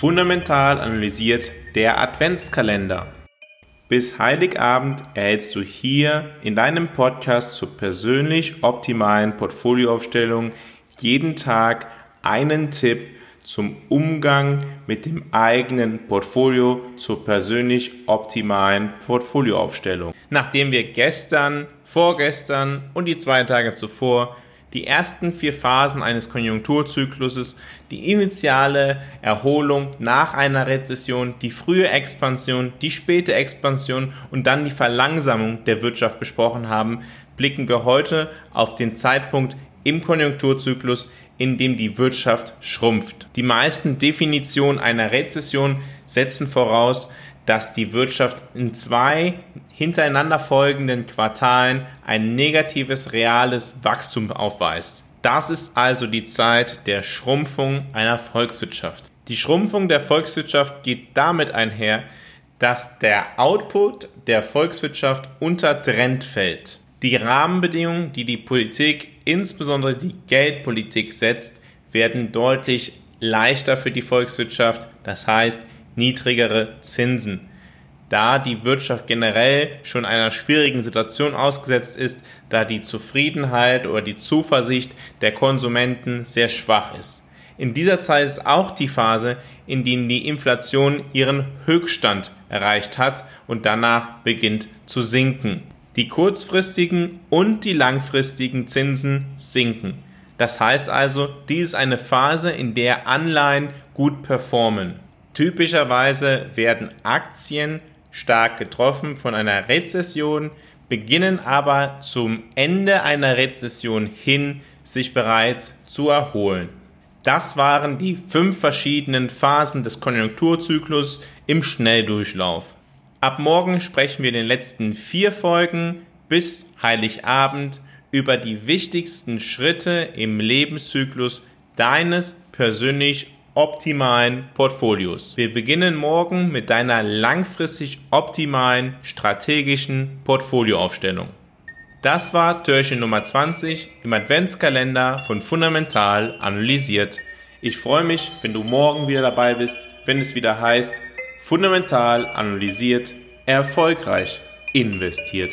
Fundamental analysiert der Adventskalender. Bis Heiligabend erhältst du hier in deinem Podcast zur persönlich optimalen Portfolioaufstellung jeden Tag einen Tipp zum Umgang mit dem eigenen Portfolio zur persönlich optimalen Portfolioaufstellung. Nachdem wir gestern, vorgestern und die zwei Tage zuvor die ersten vier Phasen eines Konjunkturzykluses, die initiale Erholung nach einer Rezession, die frühe Expansion, die späte Expansion und dann die Verlangsamung der Wirtschaft besprochen haben, blicken wir heute auf den Zeitpunkt im Konjunkturzyklus, in dem die Wirtschaft schrumpft. Die meisten Definitionen einer Rezession setzen voraus, dass die Wirtschaft in zwei hintereinander folgenden Quartalen ein negatives reales Wachstum aufweist. Das ist also die Zeit der Schrumpfung einer Volkswirtschaft. Die Schrumpfung der Volkswirtschaft geht damit einher, dass der Output der Volkswirtschaft unter Trend fällt. Die Rahmenbedingungen, die die Politik, insbesondere die Geldpolitik setzt, werden deutlich leichter für die Volkswirtschaft, das heißt niedrigere Zinsen. Da die Wirtschaft generell schon einer schwierigen Situation ausgesetzt ist, da die Zufriedenheit oder die Zuversicht der Konsumenten sehr schwach ist. In dieser Zeit ist auch die Phase, in der die Inflation ihren Höchststand erreicht hat und danach beginnt zu sinken. Die kurzfristigen und die langfristigen Zinsen sinken. Das heißt also, dies ist eine Phase, in der Anleihen gut performen. Typischerweise werden Aktien stark getroffen von einer Rezession, beginnen aber zum Ende einer Rezession hin sich bereits zu erholen. Das waren die fünf verschiedenen Phasen des Konjunkturzyklus im Schnelldurchlauf. Ab morgen sprechen wir in den letzten vier Folgen bis Heiligabend über die wichtigsten Schritte im Lebenszyklus deines persönlich optimalen Portfolios. Wir beginnen morgen mit deiner langfristig optimalen strategischen Portfolioaufstellung. Das war Türchen Nummer 20 im Adventskalender von Fundamental analysiert. Ich freue mich, wenn du morgen wieder dabei bist, wenn es wieder heißt Fundamental analysiert, erfolgreich investiert.